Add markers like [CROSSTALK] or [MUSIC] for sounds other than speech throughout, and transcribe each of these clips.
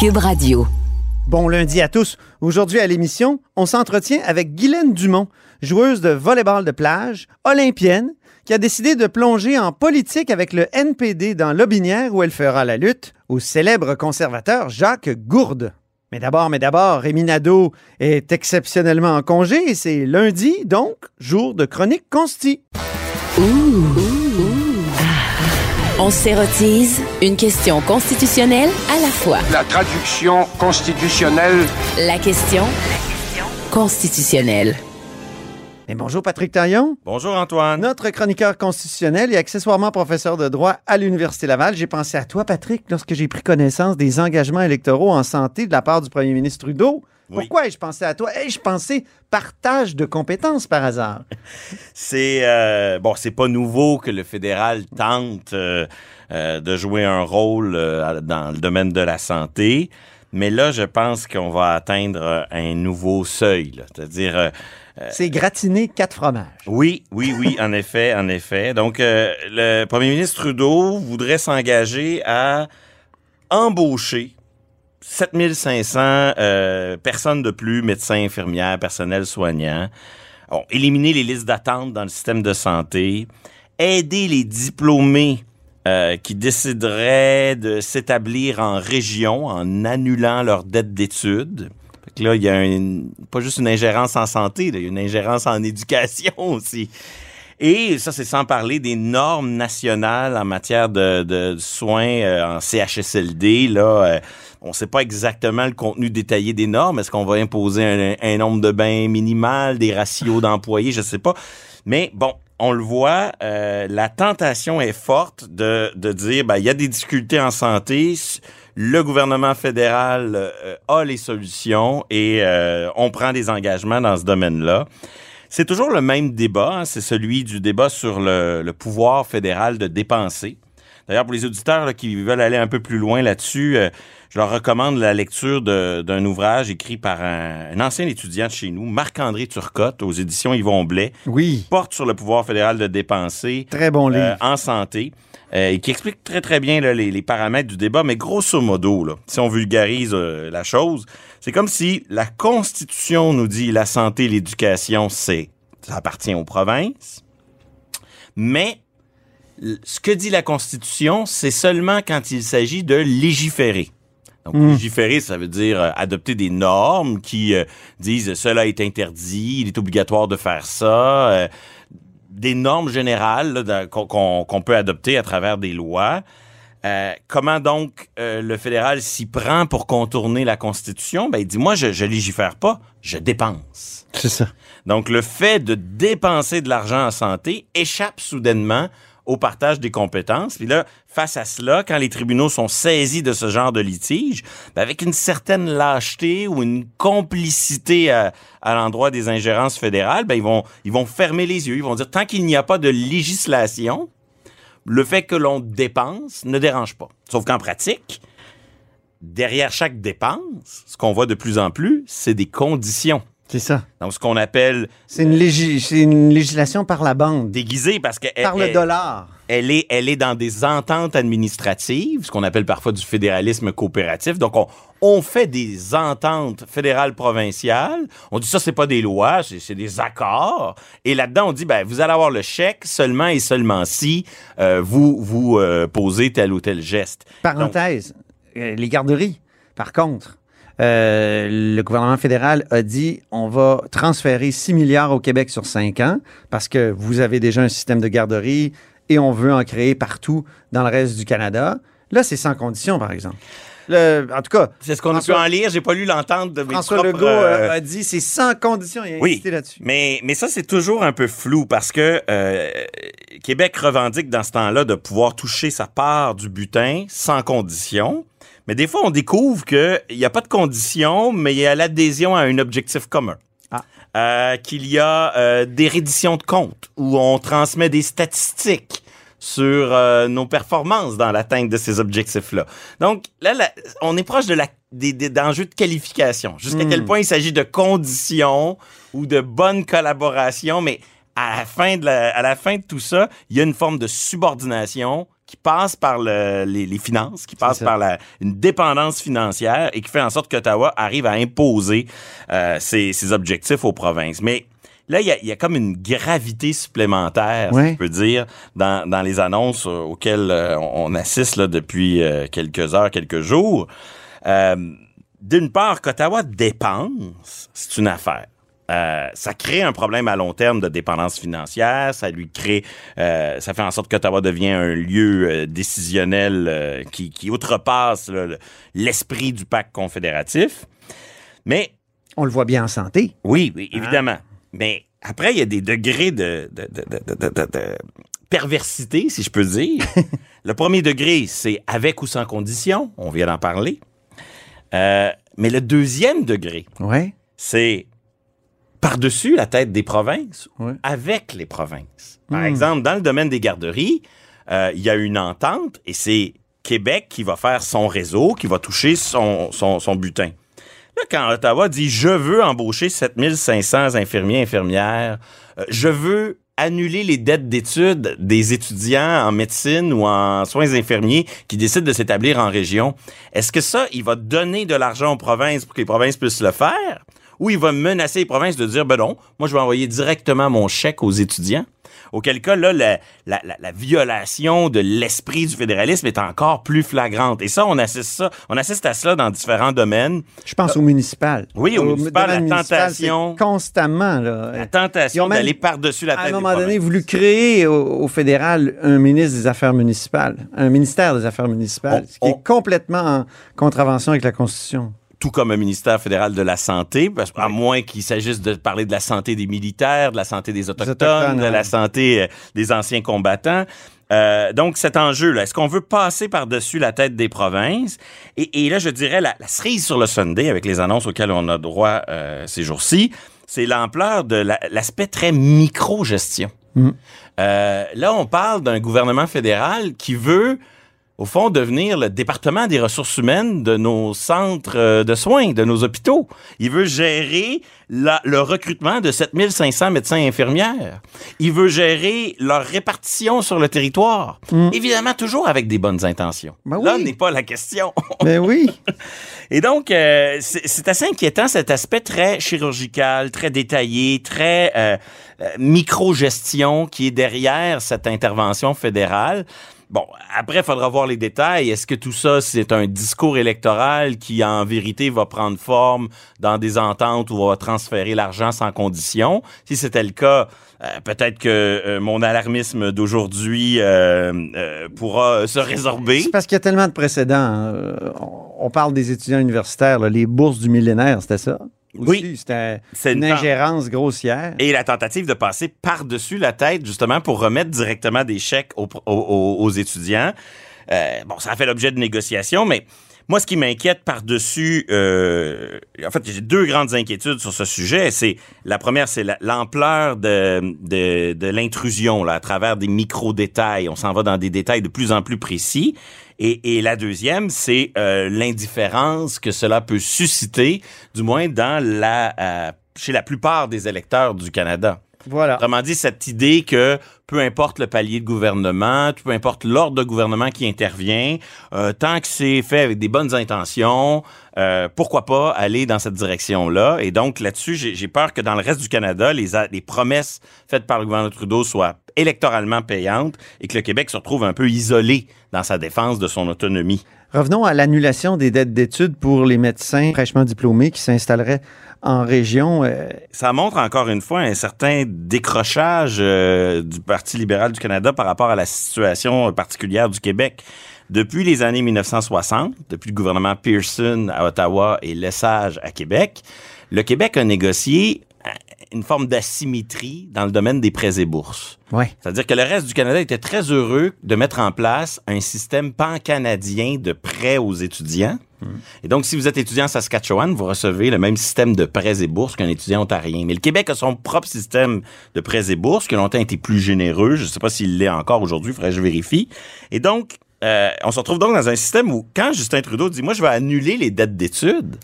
Cube Radio. Bon lundi à tous. Aujourd'hui à l'émission, on s'entretient avec Guylaine Dumont, joueuse de volleyball de plage, olympienne, qui a décidé de plonger en politique avec le NPD dans l'Aubinière où elle fera la lutte au célèbre conservateur Jacques Gourde. Mais d'abord, mais d'abord, Rémi Nadeau est exceptionnellement en congé et c'est lundi, donc, jour de chronique consti. On s'érotise une question constitutionnelle à la fois. La traduction constitutionnelle. La question constitutionnelle. Et bonjour Patrick Taillon, Bonjour Antoine. notre chroniqueur constitutionnel et accessoirement professeur de droit à l'Université Laval. J'ai pensé à toi, Patrick, lorsque j'ai pris connaissance des engagements électoraux en santé de la part du premier ministre Trudeau. Oui. Pourquoi ai-je pensé à toi? Ai-je pensé partage de compétences par hasard? [LAUGHS] C'est euh, bon, c'est pas nouveau que le fédéral tente euh, euh, de jouer un rôle euh, dans le domaine de la santé, mais là, je pense qu'on va atteindre un nouveau seuil, c'est-à-dire C'est gratiner quatre fromages. oui, oui, oui, [LAUGHS] en effet, en effet. Donc, euh, le premier ministre Trudeau voudrait s'engager à embaucher 7500 euh, personnes de plus, médecins, infirmières, personnel soignant. Bon, éliminer les listes d'attente dans le système de santé, aider les diplômés euh, qui décideraient de s'établir en région en annulant leur dette d'études. Là, il y a pas juste une ingérence en santé, il y a une ingérence en [LAUGHS] éducation aussi. Et ça, c'est sans parler des normes nationales en matière de, de soins euh, en CHSLD. Là, euh, on ne sait pas exactement le contenu détaillé des normes. Est-ce qu'on va imposer un, un nombre de bains minimal, des ratios d'employés, je sais pas. Mais bon, on le voit, euh, la tentation est forte de, de dire, ben, il y a des difficultés en santé. Le gouvernement fédéral euh, a les solutions et euh, on prend des engagements dans ce domaine-là. C'est toujours le même débat, hein, c'est celui du débat sur le, pouvoir fédéral de dépenser. D'ailleurs, pour les auditeurs qui veulent aller un peu plus loin là-dessus, euh, je leur recommande la lecture d'un ouvrage écrit par un, un ancien étudiant de chez nous, Marc-André Turcotte, aux éditions Yvon Blais, Oui, porte sur le pouvoir fédéral de dépenser très bon livre. euh, en santé euh, et qui explique très très bien là, les, les paramètres du débat, mais grosso modo, là, si on vulgarise euh, la chose, c'est comme si la Constitution nous dit la santé l'éducation, c'est ça appartient aux provinces, mais ce que dit la Constitution, c'est seulement quand il s'agit de légiférer. Donc, légiférer, ça veut dire euh, adopter des normes qui euh, disent cela est interdit, il est obligatoire de faire ça, euh, des normes générales qu'on peut adopter à travers des lois. Comment donc le fédéral s'y prend pour contourner la Constitution? Ben, il dit, moi, je, je légifère pas, je dépense. C'est ça. Donc, le fait de dépenser de l'argent en santé échappe soudainement au partage des compétences. Puis là, face à cela, quand les tribunaux sont saisis de ce genre de litige, ben avec une certaine lâcheté ou une complicité à, l'endroit des ingérences fédérales, ben ils vont, ils vont fermer les yeux. Ils vont dire, tant qu'il n'y a pas de législation, le fait que l'on dépense ne dérange pas. Sauf qu'en pratique, derrière chaque dépense, ce qu'on voit de plus en plus, c'est des conditions. C'est ça. Donc, ce qu'on appelle C'est une, législation par la bande, déguisée parce qu'elle par le dollar. elle est, elle est dans des ententes administratives, ce qu'on appelle parfois du fédéralisme coopératif. Donc, on, on fait des ententes fédérales provinciales. On dit ça, c'est pas des lois, c'est c'est des accords. Et là-dedans, on dit, ben, vous allez avoir le chèque seulement et seulement si euh, vous vous euh, posez tel ou tel geste. Parenthèse, euh, les garderies, par contre, euh, le gouvernement fédéral a dit on va transférer 6 milliards au Québec sur 5 ans parce que vous avez déjà un système de garderie et on veut en créer partout dans le reste du Canada. Là, c'est sans condition, par exemple. Le- en tout cas, C'est ce qu'on a pu en lire. J'ai pas lu l'entente de mes François propres, Legault euh, euh, a dit c'est sans condition. Il a Oui, là-dessus. mais, mais ça, c'est toujours un peu flou parce que euh, Québec revendique dans ce temps-là de pouvoir toucher sa part du butin sans condition. Mais des fois, on découvre qu'il n'y a pas de condition, mais il y a l'adhésion à un objectif commun. Ah. Euh, qu'il y a euh, des redditions de comptes où on transmet des statistiques sur euh, nos performances dans l'atteinte de ces objectifs-là. Donc là, là, on est proche de la, des, des d'enjeux de qualification. Jusqu'à quel point il s'agit de conditions ou de bonne collaboration, mais à la fin de, la- à la fin de tout ça, il y a une forme de subordination qui passe par le- les, les finances, qui passe par la, une dépendance financière et qui fait en sorte qu'Ottawa arrive à imposer euh, ses, ses objectifs aux provinces. Mais là, il y a, il y a comme une gravité supplémentaire, si Ouais. je peux dire, dans, dans les annonces euh, auxquelles euh, on on assiste là, depuis euh, quelques heures, quelques jours. D'une part, qu'Ottawa dépense, c'est une affaire. Euh, ça crée un problème à long terme de dépendance financière. Ça lui crée, euh, ça fait en sorte qu'Ottawa devient un lieu euh, décisionnel qui, qui outrepasse l'esprit du pacte confédératif. Mais On le voit bien en santé. oui, oui, évidemment. Mais après, il y a des degrés de, perversité, si je peux dire. [LAUGHS] le premier degré, c'est avec ou sans condition. On vient d'en parler. Mais le deuxième degré, Ouais. c'est par-dessus la tête des provinces, avec les provinces. Par Hmm. exemple, dans le domaine des garderies, euh, il y a une entente et c'est Québec qui va faire son réseau, qui va toucher son, son, son butin. Là, quand Ottawa dit je veux embaucher 7500 infirmiers, infirmières, euh, je veux annuler les dettes d'études des étudiants en médecine ou en soins infirmiers qui décident de s'établir en région. Est-ce que ça, il va donner de l'argent aux provinces pour que les provinces puissent le faire? Ou il va menacer les provinces de dire, ben non, moi je vais envoyer directement mon chèque aux étudiants? Auquel cas, là, la, la, la, la violation de l'esprit du fédéralisme est encore plus flagrante. Et ça, on assiste ça, on assiste à cela dans différents domaines. Je pense au municipal. Oui, au municipal, domaine la municipal, tentation. Constamment, là. La tentation d'aller par-dessus la à tête un des moment donné, voulu créer au, au fédéral un ministre des Affaires municipales, un ministère des Affaires municipales, On- ce qui est complètement en contravention avec la Constitution. Tout comme un ministère fédéral de la santé, parce, à moins qu'il s'agisse de parler de la santé des militaires, de la santé des autochtones, Autochtones, de ouais. la santé euh, des anciens combattants. Euh, donc cet enjeu-là, est-ce qu'on veut passer par-dessus la tête des provinces? Et, et là, je dirais, la, la cerise sur le Sunday, avec les annonces auxquelles on a droit euh, ces jours-ci, c'est l'ampleur de la- l'aspect très micro-gestion. Mhm. Euh, là, on parle d'un gouvernement fédéral qui veut au fond, devenir le département des ressources humaines de nos centres euh, de soins, de nos hôpitaux. Il veut gérer la- le recrutement de 7500 médecins et infirmières. Il veut gérer leur répartition sur le territoire. Évidemment, toujours avec des bonnes intentions. Ben Là oui. n'est pas la question. Mais [LAUGHS] oui. [LAUGHS] Et donc, euh, c'est c'est assez inquiétant cet aspect très chirurgical, très détaillé, très euh, euh, micro-gestion qui est derrière cette intervention fédérale. Bon, après, il faudra voir les détails. Est-ce que tout ça, c'est un discours électoral qui, en vérité, va prendre forme dans des ententes où on va transférer l'argent sans condition? Si c'était le cas, euh, peut-être que euh, mon alarmisme d'aujourd'hui euh, euh, pourra se résorber. C'est parce qu'il y a tellement de précédents. hein. On parle des étudiants universitaires, là, les bourses du millénaire, c'était ça? Aussi, Oui. C'était C'est une une- ingérence grossière. Et la tentative de passer par-dessus la tête, justement, pour remettre directement des chèques aux, aux- aux- aux étudiants. Euh, bon, ça a fait l'objet de négociations, mais moi, ce qui m'inquiète par-dessus... euh, en fait, j'ai deux grandes inquiétudes sur ce sujet. C'est La première, c'est la- l'ampleur de, de, de l'intrusion là, à travers des micro-détails. On s'en va dans des détails de plus en plus précis. Et, et la deuxième, c'est euh, l'indifférence que cela peut susciter, du moins dans la, euh, chez la plupart des électeurs du Canada. Voilà. Autrement dit, cette idée que peu importe le palier de gouvernement, peu importe l'ordre de gouvernement qui intervient, euh, tant que c'est fait avec des bonnes intentions, euh, pourquoi pas aller dans cette direction-là? Et donc, là-dessus, j'ai peur que dans le reste du Canada, les promesses faites par le gouvernement Trudeau soient électoralement payantes et que le Québec se retrouve un peu isolé dans sa défense de son autonomie. Revenons à l'annulation des dettes d'études pour les médecins fraîchement diplômés qui s'installeraient en région. Euh, Ça montre encore une fois un certain décrochage euh, du Parti libéral du Canada par rapport à la situation particulière du Québec. Depuis les années 1960, depuis le gouvernement Pearson à Ottawa et Lesage à Québec, le Québec a négocié euh, une forme d'asymétrie dans le domaine des prêts et bourses. ouais. C'est-à-dire que le reste du Canada était très heureux de mettre en place un système pan-canadien de prêts aux étudiants. Et donc, si vous êtes étudiant à Saskatchewan, vous recevez le même système de prêts et bourses qu'un étudiant ontarien. Mais le Québec a son propre système de prêts et bourses qui a longtemps été plus généreux. Je ne sais pas s'il l'est encore aujourd'hui, il faudrait que je vérifie. Et donc, euh, on se retrouve donc dans un système où, quand Justin Trudeau dit, moi, je vais annuler les dettes d'études,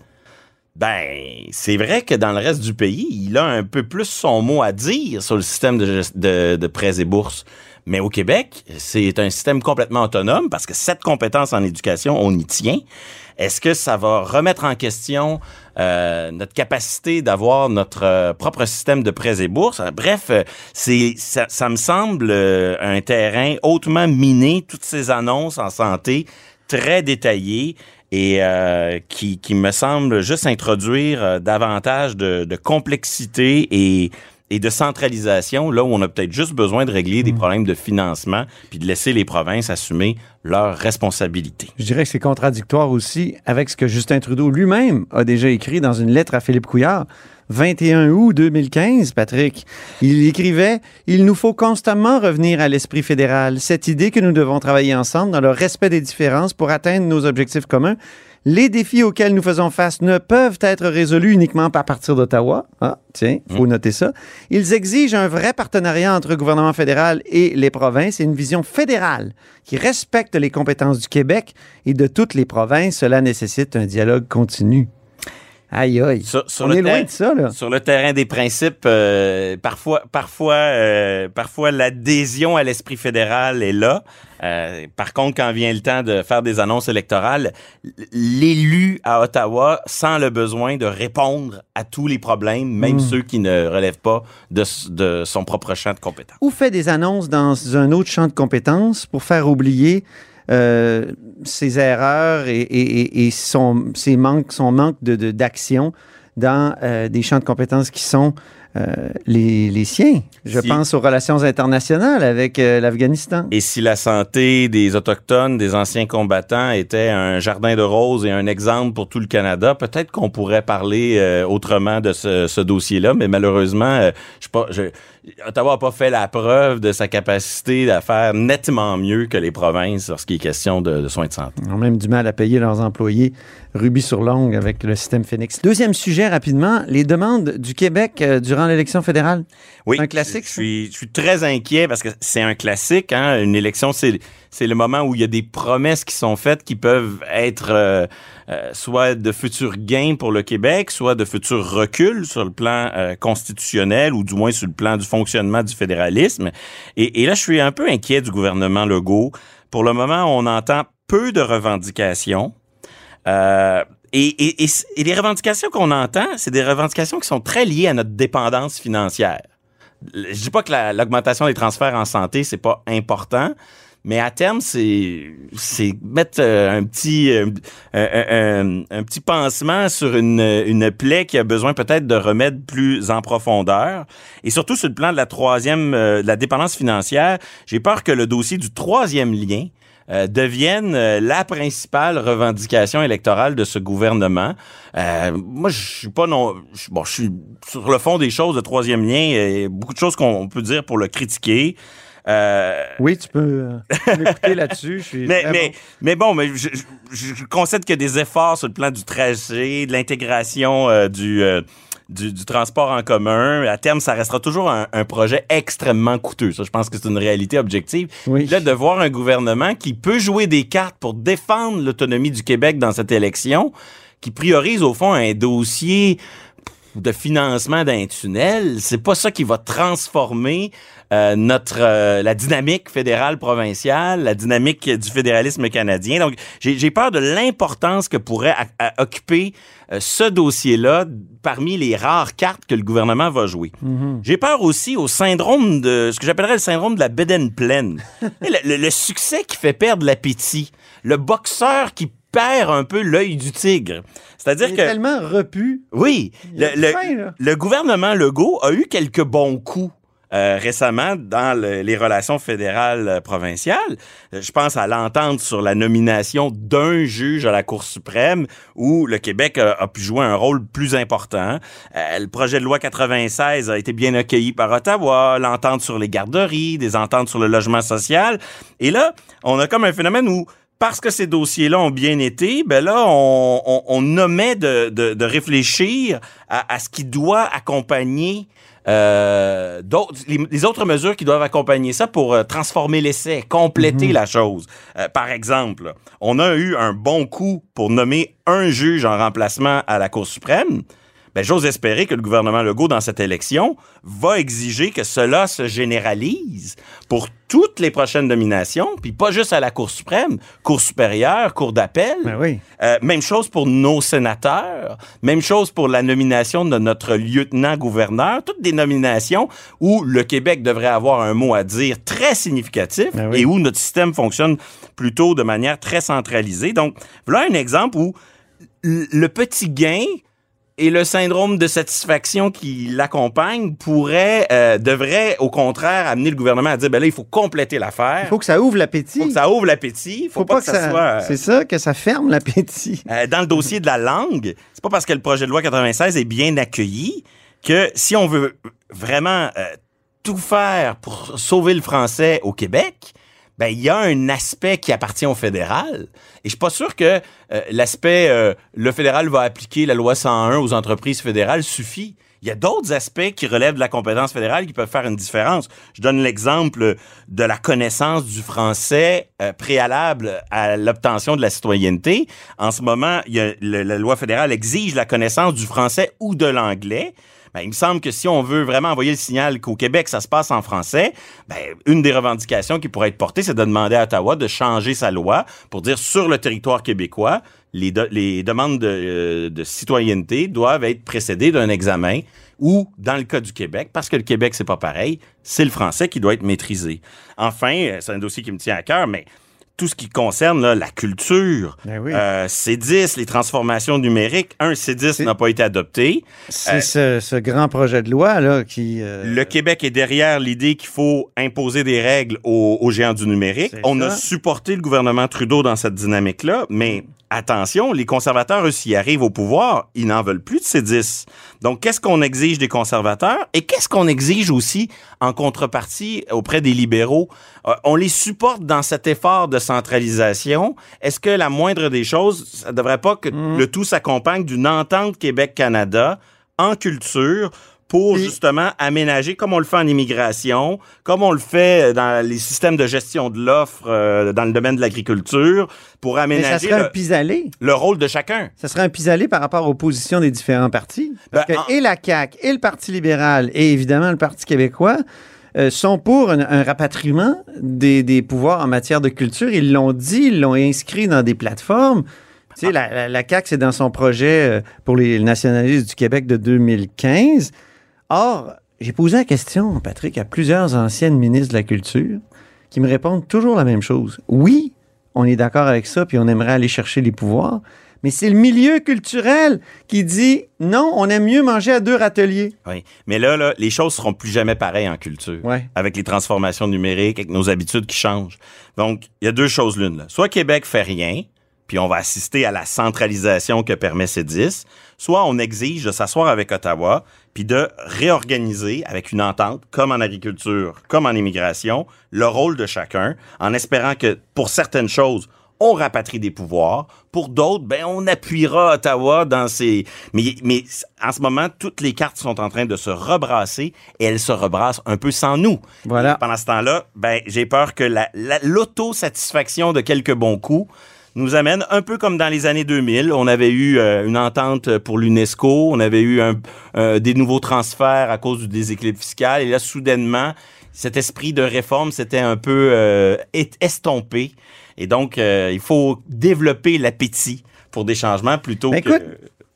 ben, c'est vrai que dans le reste du pays, il a un peu plus son mot à dire sur le système de, de prêts et bourses. Mais au Québec, c'est un système complètement autonome parce que cette compétence en éducation, on y tient. Est-ce que ça va remettre en question euh, notre capacité d'avoir notre euh, propre système de prêts et bourses? Bref, euh, c'est ça, ça me semble euh, un terrain hautement miné, toutes ces annonces en santé très détaillées et qui, qui me semble juste introduire davantage de, de complexité et, et de centralisation, là où on a peut-être juste besoin de régler des problèmes de financement puis de laisser les provinces assumer leurs responsabilités. Je dirais que c'est contradictoire aussi avec ce que Justin Trudeau lui-même a déjà écrit dans une lettre à Philippe Couillard. 21 août 2015, Patrick. Il écrivait Il nous faut constamment revenir à l'esprit fédéral, cette idée que nous devons travailler ensemble dans le respect des différences pour atteindre nos objectifs communs. Les défis auxquels nous faisons face ne peuvent être résolus uniquement par partir d'Ottawa. Ah, tiens, faut noter ça. Ils exigent un vrai partenariat entre le gouvernement fédéral et les provinces et une vision fédérale qui respecte les compétences du Québec et de toutes les provinces. Cela nécessite un dialogue continu. Aïe, aïe. Sur- sur On le est loin ter- de ça, là. Sur le terrain des principes, euh, parfois, parfois, euh, parfois l'adhésion à l'esprit fédéral est là. Euh, par contre, quand vient le temps de faire des annonces électorales, l'élu à Ottawa sent le besoin de répondre à tous les problèmes, même ceux qui ne relèvent pas de, de son propre champ de compétences. Ou fait des annonces dans un autre champ de compétences pour faire oublier euh, ses erreurs et, et- et- et son, ses manques, son manque de- de- d'action dans euh, des champs de compétences qui sont euh, les, les siens. Je Si- pense aux relations internationales avec euh, l'Afghanistan. Et si la santé des Autochtones, des anciens combattants était un jardin de roses et un exemple pour tout le Canada, peut-être qu'on pourrait parler euh, autrement de ce, ce dossier-là, mais malheureusement, euh, je sais pas, je, Ottawa n'a pas fait la preuve de sa capacité à faire nettement mieux que les provinces lorsqu'il est question de, de soins de santé. Ils ont même du mal à payer leurs employés rubis sur l'ongle avec le système Phoenix. Deuxième sujet rapidement, les demandes du Québec euh, durant l'élection fédérale. Oui, Un classique, Je suis, je suis très inquiet parce que c'est un classique. Hein? Une élection, c'est c'est le moment où il y a des promesses qui sont faites qui peuvent être euh, euh, soit de futurs gains pour le Québec, soit de futurs reculs sur le plan euh, constitutionnel ou du moins sur le plan du fonctionnement du fédéralisme. Et, là, je suis un peu inquiet du gouvernement Legault. Pour le moment, on entend peu de revendications. Euh, et, les revendications qu'on entend, c'est des revendications qui sont très liées à notre dépendance financière. Je dis pas que la- l'augmentation des transferts en santé, c'est pas important, mais à terme, c'est mettre euh, un petit euh, un, petit pansement sur une, une plaie qui a besoin peut-être de remèdes plus en profondeur. Et surtout sur le plan de la troisième, euh, de la dépendance financière, j'ai peur que le dossier du troisième lien euh, devienne euh, la principale revendication électorale de ce gouvernement. Moi, je suis pas non, bon, je suis sur le fond des choses. Le troisième lien, a beaucoup de choses qu'on peut dire pour le critiquer. Euh, Oui, tu peux euh, m'écouter [LAUGHS] là-dessus. Mais, bon. mais bon, mais je, je, je concède qu'il y a des efforts sur le plan du trajet, de l'intégration euh, du, euh, du, du transport en commun. À terme, ça restera toujours un, un projet extrêmement coûteux. Ça, je pense que c'est une réalité objective. Oui. Là, de voir un gouvernement qui peut jouer des cartes pour défendre l'autonomie du Québec dans cette élection, qui priorise au fond un dossier de financement d'un tunnel, c'est pas ça qui va transformer euh, notre euh, la dynamique fédérale provinciale, la dynamique du fédéralisme canadien. Donc, j'ai peur de l'importance que pourrait a- a- occuper euh, ce dossier-là parmi les rares cartes que le gouvernement va jouer. J'ai peur aussi au syndrome de ce que j'appellerais le syndrome de la bedaine pleine. [LAUGHS] le, le- le succès qui fait perdre l'appétit, le boxeur qui perd un peu l'œil du tigre. C'est-à-dire que tellement repu. oui, le, le- faim, là. le gouvernement Legault a eu quelques bons coups. Euh, récemment dans le- les relations fédérales euh, provinciales. Euh, Je pense à l'entente sur la nomination d'un juge à la Cour suprême où le Québec a, pu jouer un rôle plus important. Euh, le projet de loi 96 a été bien accueilli par Ottawa, l'entente sur les garderies, des ententes sur le logement social. Et là, on a comme un phénomène où parce que ces dossiers-là ont bien été, ben là, on, on, on omet de, de, de réfléchir à, à ce qui doit accompagner euh, d'autres, les, les autres mesures qui doivent accompagner ça pour euh, transformer l'essai, compléter la chose. Euh, par exemple, on a eu un bon coup pour nommer un juge en remplacement à la Cour suprême. Ben, j'ose espérer que le gouvernement Legault, dans cette élection, va exiger que cela se généralise pour toutes les prochaines nominations, puis pas juste à la Cour suprême, Cour supérieure, Cour d'appel. Ben oui. Euh, même chose pour nos sénateurs, même chose pour la nomination de notre lieutenant-gouverneur, toutes des nominations où le Québec devrait avoir un mot à dire très significatif Ben oui. et où notre système fonctionne plutôt de manière très centralisée. Donc, voilà un exemple où le petit gain et le syndrome de satisfaction qui l'accompagne pourrait, euh, devrait au contraire amener le gouvernement à dire, ben là, il faut compléter l'affaire. Il faut que ça ouvre l'appétit. Faut que ça ouvre l'appétit. Faut, pas, que, ça, soit... euh, C'est ça, que ça ferme l'appétit. [LAUGHS] euh, dans le dossier de la langue, c'est pas parce que le projet de loi 96 est bien accueilli que si on veut vraiment euh, tout faire pour sauver le français au Québec, ben il y a un aspect qui appartient au fédéral. Et je suis pas sûr que euh, l'aspect euh, le fédéral va appliquer la loi 101 aux entreprises fédérales suffit. Il y a d'autres aspects qui relèvent de la compétence fédérale qui peuvent faire une différence. Je donne l'exemple de la connaissance du français euh, préalable à l'obtention de la citoyenneté. En ce moment, il y a, la loi fédérale exige la connaissance du français ou de l'anglais. Ben, il me semble que si on veut vraiment envoyer le signal qu'au Québec, ça se passe en français, ben, une des revendications qui pourrait être portée, c'est de demander à Ottawa de changer sa loi pour dire sur le territoire québécois, les, de- les demandes de, euh, de citoyenneté doivent être précédées d'un examen ou, dans le cas du Québec, parce que le Québec, c'est pas pareil, c'est le français qui doit être maîtrisé. Enfin, euh, c'est un dossier qui me tient à cœur, mais tout ce qui concerne là, la culture, Ben oui. euh, C10, les transformations numériques, un, C10 C'est- n'a pas été adopté. C'est Euh, ce, ce grand projet de loi là qui. euh, Le Québec est derrière l'idée qu'il faut imposer des règles aux, aux géants du numérique. On ça. a supporté le gouvernement Trudeau dans cette dynamique-là, mais attention, les conservateurs, eux, s'ils arrivent au pouvoir, ils n'en veulent plus de ces 10. Donc, qu'est-ce qu'on exige des conservateurs? Et qu'est-ce qu'on exige aussi en contrepartie auprès des libéraux? Euh, on les supporte dans cet effort de centralisation. Est-ce que la moindre des choses, ça ne devrait pas que Mm. le tout s'accompagne d'une entente Québec-Canada en culture pour justement aménager comme on le fait en immigration, comme on le fait dans les systèmes de gestion de l'offre euh, dans le domaine de l'agriculture, pour mais ça aménager serait un le, pis-aller. le rôle de chacun. Ça serait un pis-aller par rapport aux positions des différents partis. Parce Ben, que en- et la CAQ, et le Parti libéral, et évidemment le Parti québécois euh, sont pour un, un rapatriement des, des pouvoirs en matière de culture. Ils l'ont dit, ils l'ont inscrit dans des plateformes. Tu sais, la, la, la CAQ, c'est dans son projet euh, pour les nationalistes du Québec de 2015. Or, j'ai posé la question, Patrick, à plusieurs anciennes ministres de la Culture qui me répondent toujours la même chose. Oui, on est d'accord avec ça, puis on aimerait aller chercher les pouvoirs, mais c'est le milieu culturel qui dit non, on aime mieux manger à deux râteliers. Oui. Mais là, là, les choses seront plus jamais pareilles en culture. Ouais. Avec les transformations numériques, avec nos habitudes qui changent. Donc, il y a deux choses l'une. Soit Québec fait rien, puis on va assister à la centralisation que permet ces 10, soit on exige de s'asseoir avec Ottawa, puis de réorganiser avec une entente, comme en agriculture, comme en immigration, le rôle de chacun, en espérant que pour certaines choses, on rapatrie des pouvoirs. Pour d'autres, ben, on appuiera Ottawa dans ses... Mais, mais en ce moment, toutes les cartes sont en train de se rebrasser et elles se rebrassent un peu sans nous. Voilà. Pendant ce temps-là, ben, j'ai peur que la- la- l'autosatisfaction de quelques bons coups nous amène un peu comme dans les années 2000. On avait eu euh, une entente pour l'UNESCO, on avait eu un, euh, des nouveaux transferts à cause du déséquilibre fiscal, et là, soudainement, cet esprit de réforme s'était un peu euh, est- estompé. Et donc, il faut développer l'appétit pour des changements plutôt Ben, que... écoute,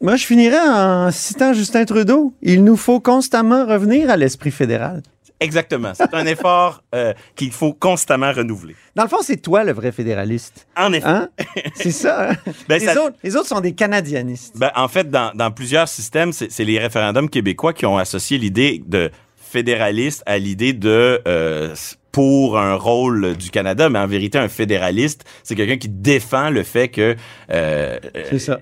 Moi, je finirais en citant Justin Trudeau. Il nous faut constamment revenir à l'esprit fédéral. Exactement. C'est un effort euh, qu'il faut constamment renouveler. Dans le fond, c'est toi le vrai fédéraliste. En effet. Hein? C'est ça. hein? [LAUGHS] Ben, les, ça- autres, les autres sont des canadianistes. Ben, en fait, dans, dans plusieurs systèmes, c'est les référendums québécois qui ont associé l'idée de fédéraliste à l'idée de euh, pour un rôle du Canada, mais en vérité, un fédéraliste, c'est quelqu'un qui défend le fait que euh,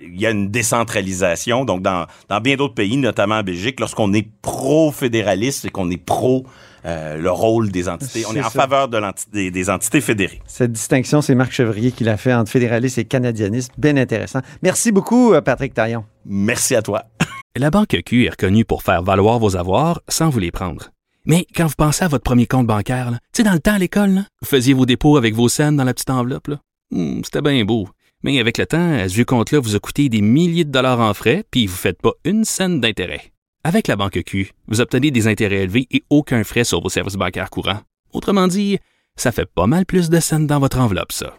il y a une décentralisation. Donc, dans, dans bien d'autres pays, notamment en Belgique, lorsqu'on est pro-fédéraliste, c'est qu'on est pro euh, le rôle des entités. On est en ça. faveur de des, des entités fédérées. Cette distinction, c'est Marc Chevrier qui l'a fait entre fédéraliste et canadianiste. Bien intéressant. Merci beaucoup, euh, Patrick Taillon. Merci à toi. [LAUGHS] La Banque Q est reconnue pour faire valoir vos avoirs sans vous les prendre. Mais quand vous pensez à votre premier compte bancaire, tu sais, dans le temps à l'école, là, vous faisiez vos dépôts avec vos scènes dans la petite enveloppe. Hmm, C'était bien beau. Mais avec le temps, à ce vieux compte-là vous a coûté des milliers de dollars en frais, puis vous ne faites pas une scène d'intérêt. Avec la Banque Q, vous obtenez des intérêts élevés et aucun frais sur vos services bancaires courants. Autrement dit, ça fait pas mal plus de scènes dans votre enveloppe, ça.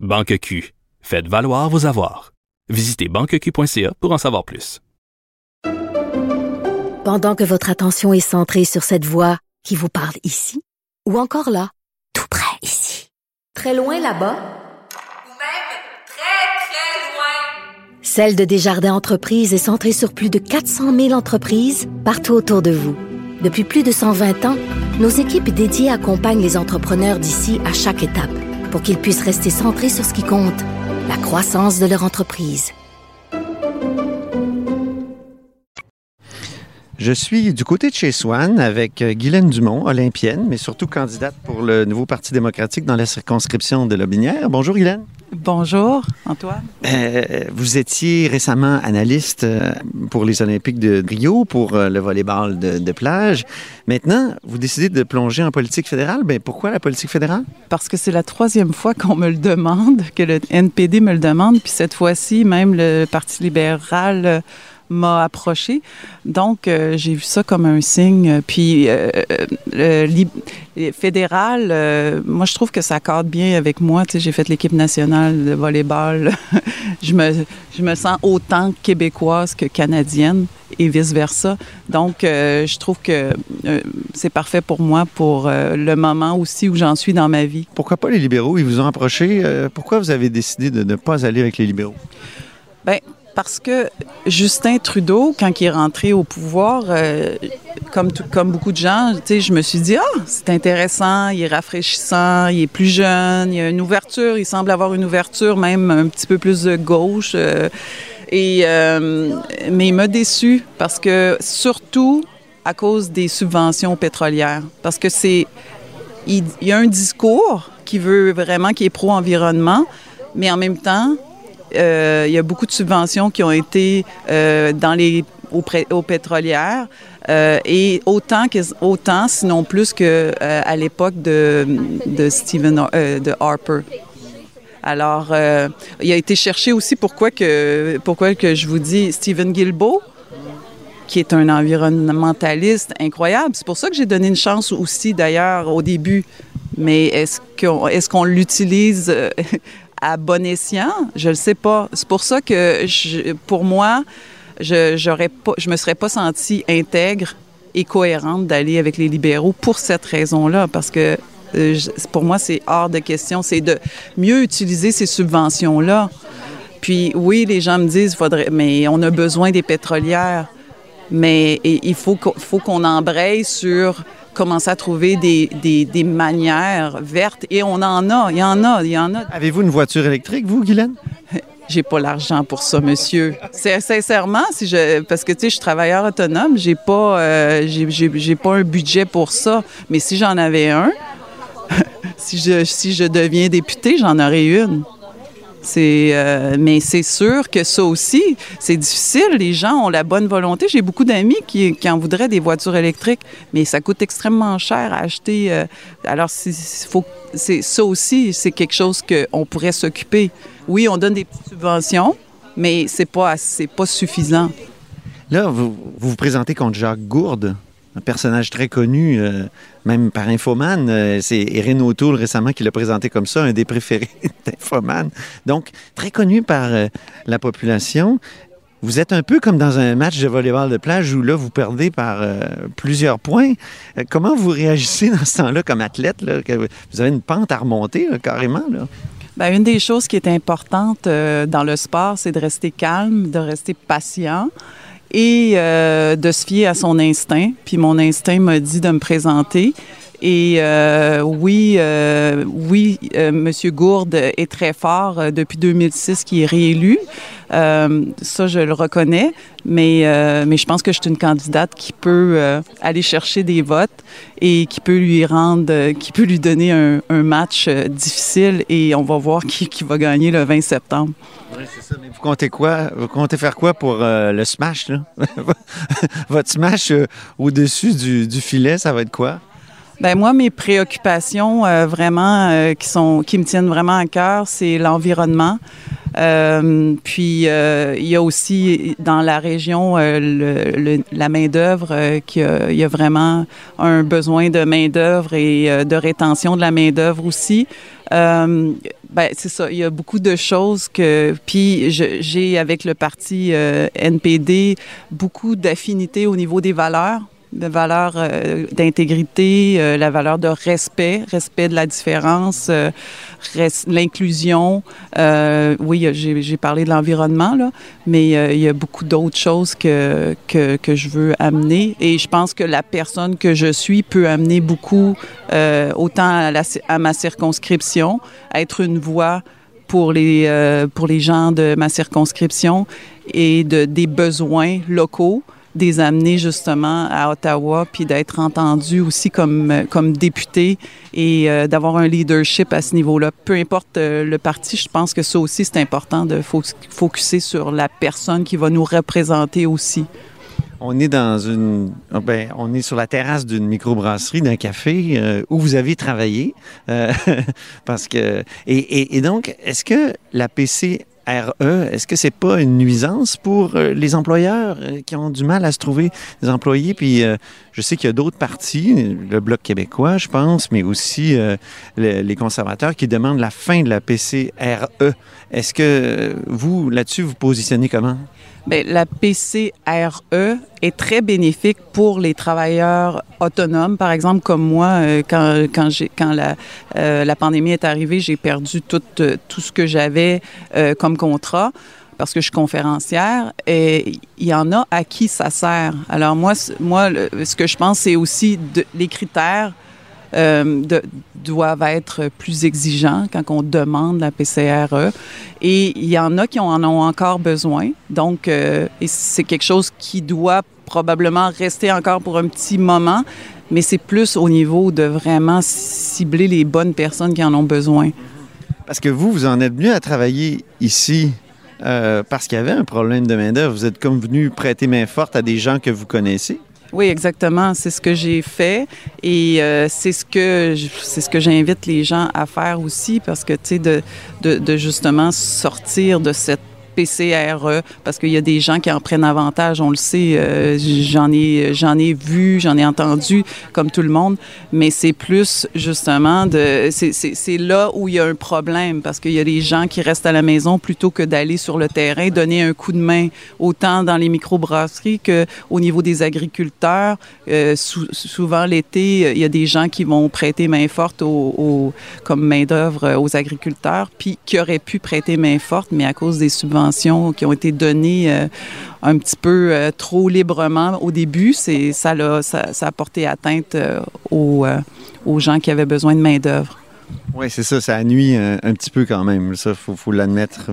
Banque Q. Faites valoir vos avoirs. Visitez banqueq.ca pour en savoir plus. Pendant que votre attention est centrée sur cette voix qui vous parle ici, ou encore là, tout près ici, très loin là-bas, Ou même très, très loin. Celle de Desjardins Entreprises est centrée sur plus de 400 000 entreprises partout autour de vous. Depuis plus de 120 ans, nos équipes dédiées accompagnent les entrepreneurs d'ici à chaque étape pour qu'ils puissent rester centrés sur ce qui compte, la croissance de leur entreprise. Je suis du côté de chez Swan avec Guylaine Dumont, olympienne, mais surtout candidate pour le nouveau Parti démocratique dans la circonscription de Lobinière. Bonjour Guylaine. Bonjour, Antoine. Euh, vous étiez récemment analyste euh, pour les Olympiques de Rio, pour euh, le volleyball de, de plage. Maintenant, vous décidez de plonger en politique fédérale. Ben, pourquoi la politique fédérale? Parce que c'est la troisième fois qu'on me le demande, que le NPD me le demande, puis cette fois-ci, même le Parti libéral m'a approché. Donc, euh, j'ai vu ça comme un signe. Puis, euh, euh, fédéral, moi, je trouve que ça cadre bien avec moi. Tu sais, j'ai fait l'équipe nationale de volleyball. [LAUGHS] je, me, je me sens autant québécoise que canadienne et vice-versa. Donc, je trouve que c'est parfait pour moi pour le moment aussi où j'en suis dans ma vie. Pourquoi pas les libéraux? Ils vous ont approché. Pourquoi vous avez décidé de ne pas aller avec les libéraux? Ben, parce que Justin Trudeau, quand il est rentré au pouvoir, euh, comme, beaucoup de gens, je me suis dit, ah, c'est intéressant, il est rafraîchissant, il est plus jeune, il a une ouverture, il semble avoir une ouverture même un petit peu plus de gauche. euh, et, euh, mais il m'a déçu parce que, surtout à cause des subventions pétrolières, parce que c'est il y a un discours qui veut vraiment, qui est pro-environnement, mais en même temps, euh, il y a beaucoup de subventions qui ont été euh, dans les aux, pétrolières euh, et autant que autant sinon plus que à l'époque de Stephen de Harper. Alors, il a été cherché aussi pourquoi que pourquoi que je vous dis Stephen Guilbeault, qui est un environnementaliste incroyable. C'est pour ça que j'ai donné une chance aussi d'ailleurs au début. Mais est-ce qu'on est-ce qu'on l'utilise à bon escient Je ne sais pas. C'est pour ça que pour moi, je pas je me serais pas sentie intègre et cohérente d'aller avec les libéraux pour cette raison-là parce que euh, pour moi, c'est hors de question. C'est de mieux utiliser ces subventions-là. Puis oui, les gens me disent, faudrait, mais on a besoin des pétrolières. Mais il faut qu'on embraye sur commencer à trouver des, des, des manières vertes. Et on en a, il y en a, il y en a. Avez-vous une voiture électrique, vous, Guylaine? [LAUGHS] J'ai pas l'argent pour ça, monsieur. C'est sincèrement, si je, parce que tu sais, je suis travailleur autonome, j'ai pas, euh, j'ai pas un budget pour ça. Mais si j'en avais un, [LAUGHS] si je, si je deviens député, j'en aurais une. Euh, mais c'est sûr que ça aussi, c'est difficile. Les gens ont la bonne volonté. J'ai beaucoup d'amis qui, en voudraient des voitures électriques, mais ça coûte extrêmement cher à acheter. euh, alors, ça aussi, c'est quelque chose qu'on pourrait s'occuper oui, on donne des petites subventions, mais c'est pas, pas suffisant. Là, vous, vous vous présentez contre Jacques Gourde, un personnage très connu, euh, même par Infoman. Euh, c'est Erin O'Toole récemment qui l'a présenté comme ça, un des préférés [LAUGHS] d'Infoman. Donc, très connu par euh, la population. Vous êtes un peu comme dans un match de volleyball de plage où là, vous perdez par plusieurs points. Comment vous réagissez dans ce temps-là comme athlète? Vous avez une pente à remonter carrément. Ben, une des choses qui est importante dans le sport, c'est de rester calme, de rester patient et euh, de se fier à son instinct. Puis mon instinct m'a dit de me présenter. Et euh, oui, euh, oui, euh, Monsieur Gourde est très fort euh, depuis 2006, qui est réélu. Euh, ça, je le reconnais, mais, euh, mais je pense que je suis une candidate qui peut aller chercher des votes et qui peut lui rendre, qui peut lui donner un, un match difficile et on va voir qui, qui va gagner le 20 septembre. Oui, c'est ça. Mais vous comptez quoi? Vous comptez faire quoi pour euh, le smash? Là? [LAUGHS] Votre smash au-dessus du, du filet, ça va être quoi? Ben moi, mes préoccupations euh, vraiment euh, qui sont qui me tiennent vraiment à cœur, c'est l'environnement. Euh, puis euh, il y a aussi dans la région euh, le, le- la main d'œuvre euh, a- il y a vraiment un besoin de main d'œuvre et de rétention de la main d'œuvre aussi. Euh, ben c'est ça, il y a beaucoup de choses que puis j'ai avec le parti euh, NPD beaucoup d'affinités au niveau des valeurs de valeur euh, d'intégrité, euh, la valeur de respect, respect de la différence, euh, l'inclusion. Oui, j'ai parlé de l'environnement, là, mais il y a beaucoup d'autres choses que, que, je veux amener. Et je pense que la personne que je suis peut amener beaucoup, autant à, la, ma circonscription, être une voix pour les, pour les gens de ma circonscription et de, des besoins locaux des amener justement à Ottawa, puis d'être entendu aussi comme, euh, comme député et euh, d'avoir un leadership à ce niveau-là. Peu importe euh, le parti, je pense que ça aussi, c'est important de fo- focuser sur la personne qui va nous représenter aussi. On est dans une, ah ben, on est sur la terrasse d'une microbrasserie, d'un café où vous avez travaillé, [LAUGHS] parce que et, et- donc est-ce que la PCRE, est-ce que c'est pas une nuisance pour euh, les employeurs euh, qui ont du mal à se trouver des employés? Puis euh, je sais qu'il y a d'autres partis, le Bloc québécois, je pense, mais aussi le- les conservateurs qui demandent la fin de la PCRE. Est-ce que vous là-dessus vous positionnez comment? Bien, la PCRE est très bénéfique pour les travailleurs autonomes. Par exemple, comme moi, euh, quand, euh, la pandémie est arrivée, j'ai perdu tout, euh, ce que j'avais comme contrat parce que je suis conférencière et il y en a à qui ça sert. Alors moi, ce que je pense, c'est aussi les critères euh, doivent être plus exigeants quand on demande la PCRE. Et il y en a qui en ont encore besoin. Donc, euh, c'est quelque chose qui doit probablement rester encore pour un petit moment, mais c'est plus au niveau de vraiment cibler les bonnes personnes qui en ont besoin. Parce que vous, vous en êtes venu à travailler ici euh, parce qu'il y avait un problème de main-d'œuvre. Vous êtes comme venu prêter main forte à des gens que vous connaissez. Oui, exactement. C'est ce que j'ai fait et euh, c'est ce que c'est ce que j'invite les gens à faire aussi parce que tu sais de, de, de justement sortir de cette PCRE parce qu'il y a des gens qui en prennent avantage, on le sait, euh, j'en ai j'en ai vu, j'en ai entendu comme tout le monde, mais c'est plus justement de c'est- là où il y a un problème parce qu'il y a des gens qui restent à la maison plutôt que d'aller sur le terrain donner un coup de main autant dans les microbrasseries que au niveau des agriculteurs. Euh, sou- souvent l'été, il y a des gens qui vont prêter main forte aux, comme main d'œuvre aux agriculteurs, puis qui auraient pu prêter main forte, mais à cause des subventions qui ont été données euh, un petit peu euh, trop librement au début, c'est ça, ça, ça a porté atteinte euh, aux, aux gens qui avaient besoin de main d'œuvre. Oui, c'est ça, ça nuit un, un petit peu quand même. Ça, il faut, faut l'admettre.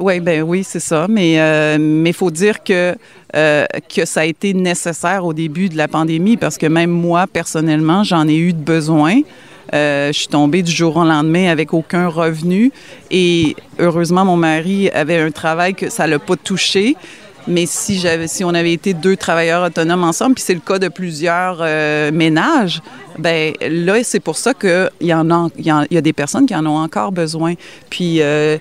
Oui, ben oui, c'est ça. Mais euh, mais faut dire que euh, que ça a été nécessaire au début de la pandémie parce que même moi personnellement, j'en ai eu de besoin. Euh, je suis tombée du jour au lendemain avec aucun revenu et heureusement mon mari avait un travail que ça l'a pas touché. Mais si on avait été deux travailleurs autonomes ensemble, puis c'est le cas de plusieurs euh, ménages, ben là c'est pour ça que il y a, y, a- des personnes qui en ont encore besoin. Puis euh,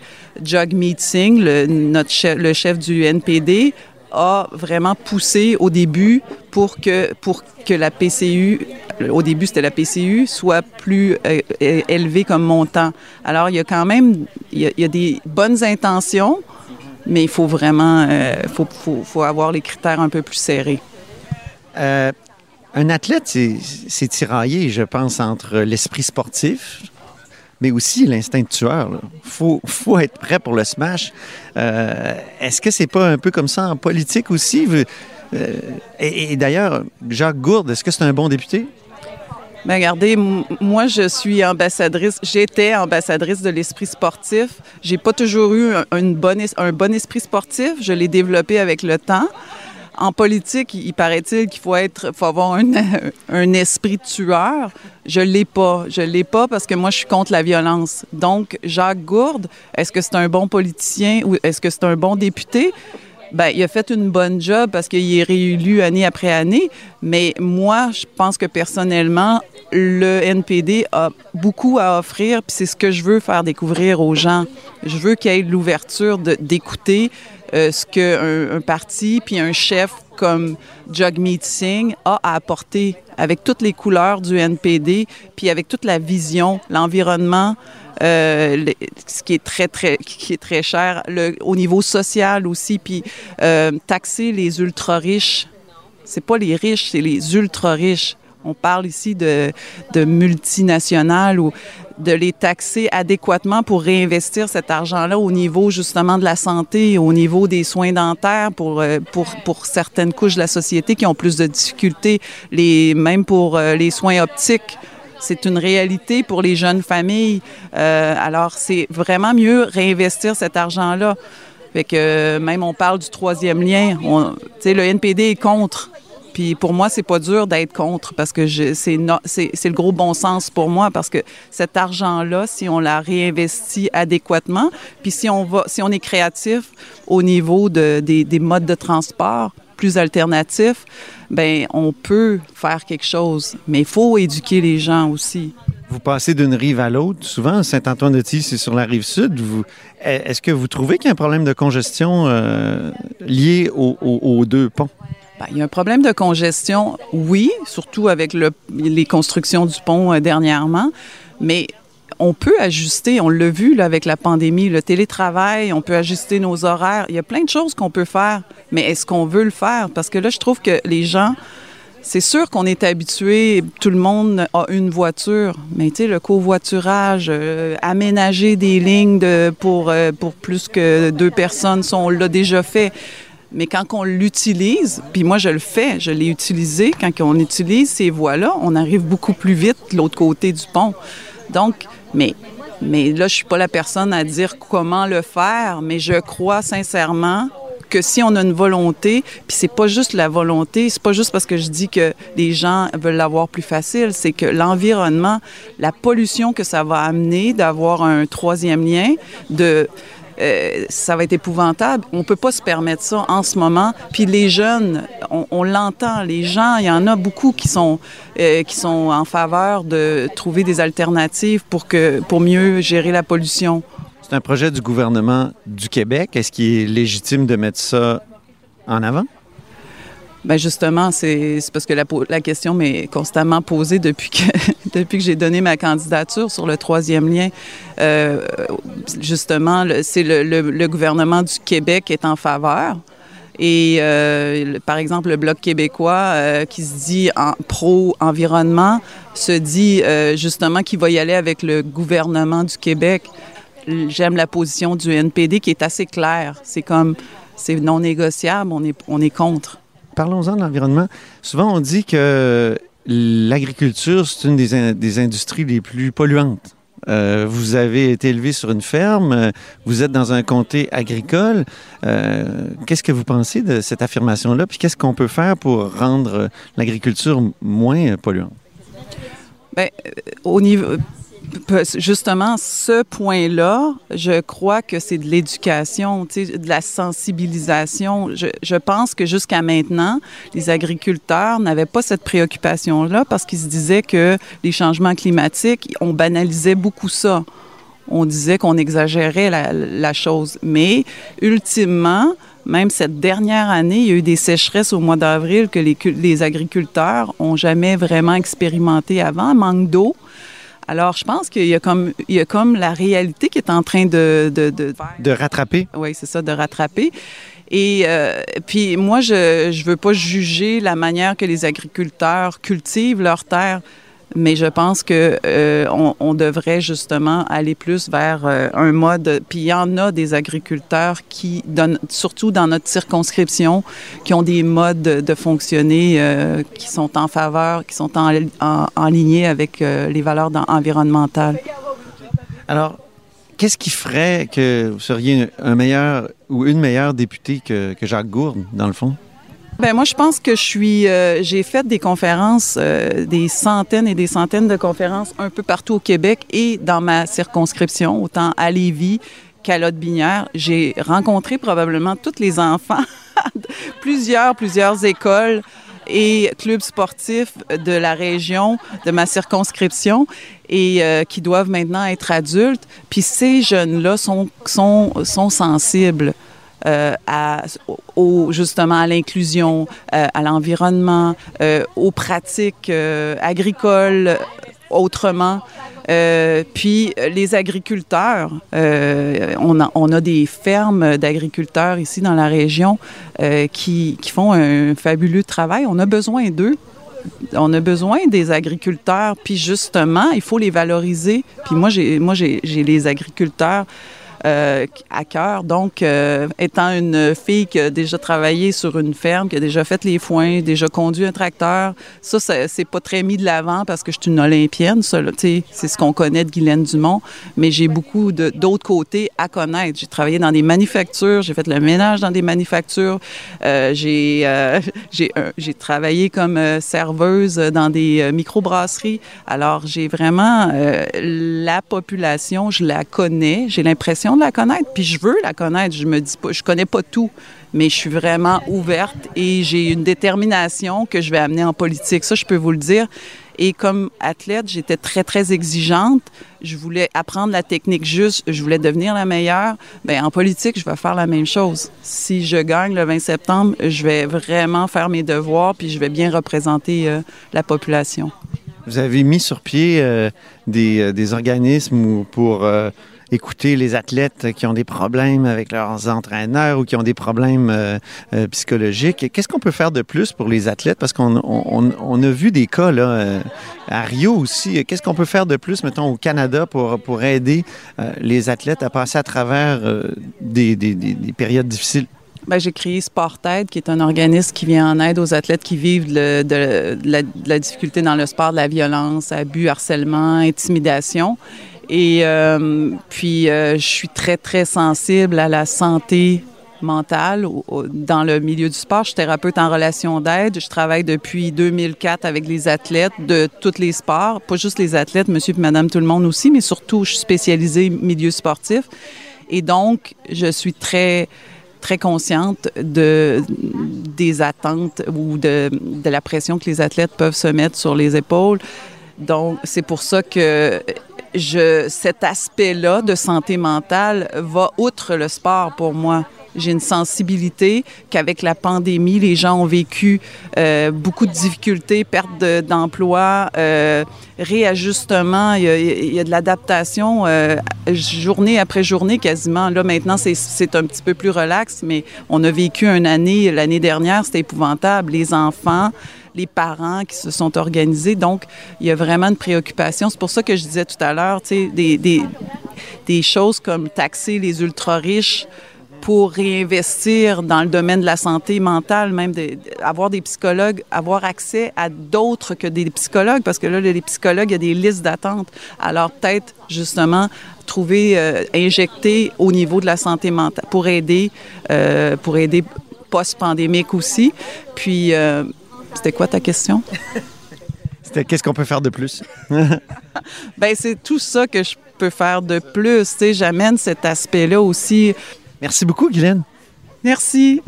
notre chef, le chef du NPD, a vraiment poussé au début pour que pour que la PCU, au début c'était la PCU, soit plus euh, élevée comme montant. Alors il y a quand même il y a, des bonnes intentions, mais il faut vraiment euh, faut, faut, avoir les critères un peu plus serrés. Euh, un athlète, c'est tiraillé, je pense, entre l'esprit sportif, mais aussi l'instinct de tueur. Il faut, faut être prêt pour le smash. Euh, Est-ce que c'est pas un peu comme ça en politique aussi? Euh, et d'ailleurs, Jacques Gourde, est-ce que c'est un bon député? Regardez, moi je suis ambassadrice, j'étais ambassadrice de l'esprit sportif. J'ai pas toujours eu un, un bon esprit sportif, je l'ai développé avec le temps. En politique, il paraît-il qu'il faut être, avoir un, [LAUGHS] esprit tueur. Je l'ai pas. Je l'ai pas parce que moi, je suis contre la violence. Donc, Jacques Gourde, est-ce que c'est un bon politicien ou est-ce que c'est un bon député? Ben, il a fait une bonne job parce qu'il est réélu année après année. Mais moi, je pense que personnellement, le NPD a beaucoup à offrir, puis c'est ce que je veux faire découvrir aux gens. Je veux qu'il y ait l'ouverture d'écouter euh, ce qu'un un parti puis un chef comme Jagmeet Singh a à apporter avec toutes les couleurs du NPD, puis avec toute la vision, l'environnement, euh, ce qui est très très qui est très cher, au niveau social aussi, puis euh, taxer les ultra riches. C'est pas les riches, c'est les ultra riches. On parle ici de, multinationales ou de les taxer adéquatement pour réinvestir cet argent-là au niveau justement de la santé, au niveau des soins dentaires pour, euh, pour, certaines couches de la société qui ont plus de difficultés, les, même pour euh, les soins optiques. C'est une réalité pour les jeunes familles. Euh, alors, c'est vraiment mieux réinvestir cet argent-là. Fait que même on parle du troisième lien. Tu sais, le NPD est contre. Puis pour moi, c'est pas dur d'être contre parce que c'est no- le gros bon sens pour moi parce que cet argent-là, si on la réinvestit adéquatement, puis si on va, si on est créatif au niveau de, des, des modes de transport plus alternatifs, ben on peut faire quelque chose. Mais il faut éduquer les gens aussi. Vous passez d'une rive à l'autre. Souvent, Saint-Antoine-de-Tilly, c'est sur la rive sud. Est-ce que vous trouvez qu'il y a un problème de congestion euh, lié au- au- aux deux ponts? Ben, il y a un problème de congestion, oui, surtout avec le- les constructions du pont euh, dernièrement, mais on peut ajuster, on l'a vu avec la pandémie, le télétravail, on peut ajuster nos horaires. Il y a plein de choses qu'on peut faire, mais est-ce qu'on veut le faire? Parce que là, je trouve que les gens, c'est sûr qu'on est habitué, tout le monde a une voiture, mais tu sais, le covoiturage, euh, aménager des lignes pour, euh, pour plus que deux personnes, on l'a déjà fait. Mais quand on l'utilise, puis moi je le fais, je l'ai utilisé, quand on utilise ces voies-là, on arrive beaucoup plus vite de l'autre côté du pont. Donc, mais, mais là, je suis pas la personne à dire comment le faire, mais je crois sincèrement que si on a une volonté, puis c'est pas juste la volonté, c'est pas juste parce que je dis que les gens veulent l'avoir plus facile, c'est que l'environnement, la pollution que ça va amener d'avoir un troisième lien, de euh, ça va être épouvantable. On peut pas se permettre ça en ce moment. Puis les jeunes, on, l'entend, les gens, il y en a beaucoup qui sont euh, qui sont en faveur de trouver des alternatives pour que pour mieux gérer la pollution. C'est un projet du gouvernement du Québec. Est-ce qu'il est légitime de mettre ça en avant? Ben justement, c'est parce que la, la question m'est constamment posée depuis que, [LAUGHS] depuis que j'ai donné ma candidature sur le troisième lien. Euh, justement, c'est le, le- le gouvernement du Québec est en faveur. Et euh, par exemple, le Bloc québécois euh, qui se dit en pro-environnement se dit euh, justement qu'il va y aller avec le gouvernement du Québec. J'aime la position du NPD qui est assez claire. C'est comme, c'est non négociable, on est, on est contre. Parlons-en de l'environnement. Souvent, on dit que l'agriculture, c'est une des, in- des industries les plus polluantes. Euh, vous avez été élevé sur une ferme, vous êtes dans un comté agricole. Euh, qu'est-ce que vous pensez de cette affirmation-là? Puis qu'est-ce qu'on peut faire pour rendre l'agriculture moins polluante? Ben, euh, au niveau, Justement, ce point-là, je crois que c'est de l'éducation, de la sensibilisation. Je, pense que jusqu'à maintenant, les agriculteurs n'avaient pas cette préoccupation-là parce qu'ils se disaient que les changements climatiques, on banalisait beaucoup ça. On disait qu'on exagérait la, chose. Mais ultimement, même cette dernière année, il y a eu des sécheresses au mois d'avril que les, les agriculteurs ont jamais vraiment expérimenté avant, manque d'eau. Alors, je pense qu'il y a comme, il y a comme la réalité qui est en train de... de, de, De rattraper. oui, c'est ça, de rattraper. Et euh, puis moi, je je veux pas juger la manière que les agriculteurs cultivent leurs terres, mais je pense que euh, on, devrait justement aller plus vers euh, un mode. Puis il y en a des agriculteurs qui donnent, surtout dans notre circonscription, qui ont des modes de, fonctionner euh, qui sont en faveur, qui sont en, en, lignée avec les valeurs environnementales. Alors, qu'est-ce qui ferait que vous seriez un meilleur ou une meilleure députée que, que Jacques Gourde, dans le fond? Ben moi, je pense que je suis. euh, j'ai fait des conférences, euh, des centaines et des centaines de conférences un peu partout au Québec et dans ma circonscription, autant à Lévis qu'à Lotte-Binière. J'ai rencontré probablement tous les enfants, [LAUGHS] plusieurs, plusieurs écoles et clubs sportifs de la région, de ma circonscription, et euh, qui doivent maintenant être adultes. Puis ces jeunes-là sont, sont, sont sensibles euh, à, justement à l'inclusion, euh, à l'environnement, euh, aux pratiques agricoles autrement. Puis les agriculteurs, on, a, des fermes d'agriculteurs ici dans la région qui, qui font un fabuleux travail. On a besoin d'eux. On a besoin des agriculteurs, puis justement, il faut les valoriser. Puis moi, j'ai, moi, j'ai les agriculteurs euh, à cœur. Donc, euh, étant une fille qui a déjà travaillé sur une ferme, qui a déjà fait les foins, déjà conduit un tracteur, ça, ça c'est pas très mis de l'avant parce que je suis une olympienne, ça, c'est ce qu'on connaît de Guylaine Dumont, mais j'ai beaucoup d'autres côtés à connaître. J'ai travaillé dans des manufactures, j'ai fait le ménage dans des manufactures, euh, j'ai, [LAUGHS] travaillé comme serveuse dans des microbrasseries. Alors, j'ai vraiment la population, je la connais, j'ai l'impression de la connaître, puis je veux la connaître. Je me dis pas, je connais pas tout, mais je suis vraiment ouverte et j'ai une détermination que je vais amener en politique. Ça, je peux vous le dire. Et comme athlète, j'étais très, très exigeante. Je voulais apprendre la technique juste. Je voulais devenir la meilleure. Bien, en politique, je vais faire la même chose. Si je gagne le 20 septembre, je vais vraiment faire mes devoirs puis je vais bien représenter euh, la population. Vous avez mis sur pied euh, des, euh, des organismes ou pour écouter les athlètes qui ont des problèmes avec leurs entraîneurs ou qui ont des problèmes euh, euh, psychologiques. Qu'est-ce qu'on peut faire de plus pour les athlètes? Parce qu'on on, on- on a vu des cas euh, à Rio aussi. Qu'est-ce qu'on peut faire de plus, mettons, au Canada pour, aider les athlètes à passer à travers des, des- des- des périodes difficiles? Ben, j'ai créé Sportaid, qui est un organisme qui vient en aide aux athlètes qui vivent de la difficulté dans le sport, de la violence, abus, harcèlement, intimidation. Et euh, puis, euh, je suis très, très sensible à la santé mentale dans le milieu du sport. Je suis thérapeute en relation d'aide. Je travaille depuis 2004 avec les athlètes de tous les sports, pas juste les athlètes, monsieur et madame tout le monde aussi, mais surtout, je suis spécialisée milieu sportif. Et donc, je suis très très consciente de, des attentes ou de, de la pression que les athlètes peuvent se mettre sur les épaules. Donc, c'est pour ça que je, cet aspect-là de santé mentale va outre le sport pour moi. J'ai une sensibilité qu'avec la pandémie, les gens ont vécu euh, beaucoup de difficultés, perte de- d'emploi, euh, réajustement, il y a, il y a de l'adaptation euh, journée après journée quasiment. Là, maintenant, c'est un petit peu plus relax, mais on a vécu une année, l'année dernière, c'était épouvantable. Les enfants, les parents qui se sont organisés. Donc, il y a vraiment une préoccupation. C'est pour ça que je disais tout à l'heure, tu sais, des, des, choses comme taxer les ultra-riches pour réinvestir dans le domaine de la santé mentale, même de- avoir des psychologues, avoir accès à d'autres que des psychologues, parce que là, les psychologues, il y a des listes d'attente. Alors, peut-être, justement, trouver, euh, injecter au niveau de la santé mentale pour aider, euh, pour aider post-pandémique aussi. Puis, euh, c'était quoi ta question? [LAUGHS] C'était qu'est-ce qu'on peut faire de plus? [LAUGHS] Ben c'est tout ça que je peux faire de plus. Tu sais, j'amène cet aspect-là aussi. Merci beaucoup, Guylaine. Merci.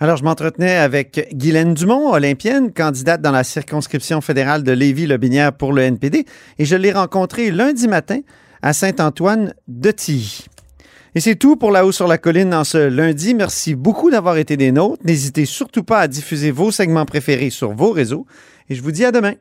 Alors, je m'entretenais avec Guylaine Dumont, olympienne, candidate dans la circonscription fédérale de Lévis-Lobinière pour le NPD, et je l'ai rencontrée lundi matin à Saint-Antoine de Tilly. Et c'est tout pour La Haut sur la Colline en ce lundi. Merci beaucoup d'avoir été des nôtres. N'hésitez surtout pas à diffuser vos segments préférés sur vos réseaux. Et je vous dis à demain.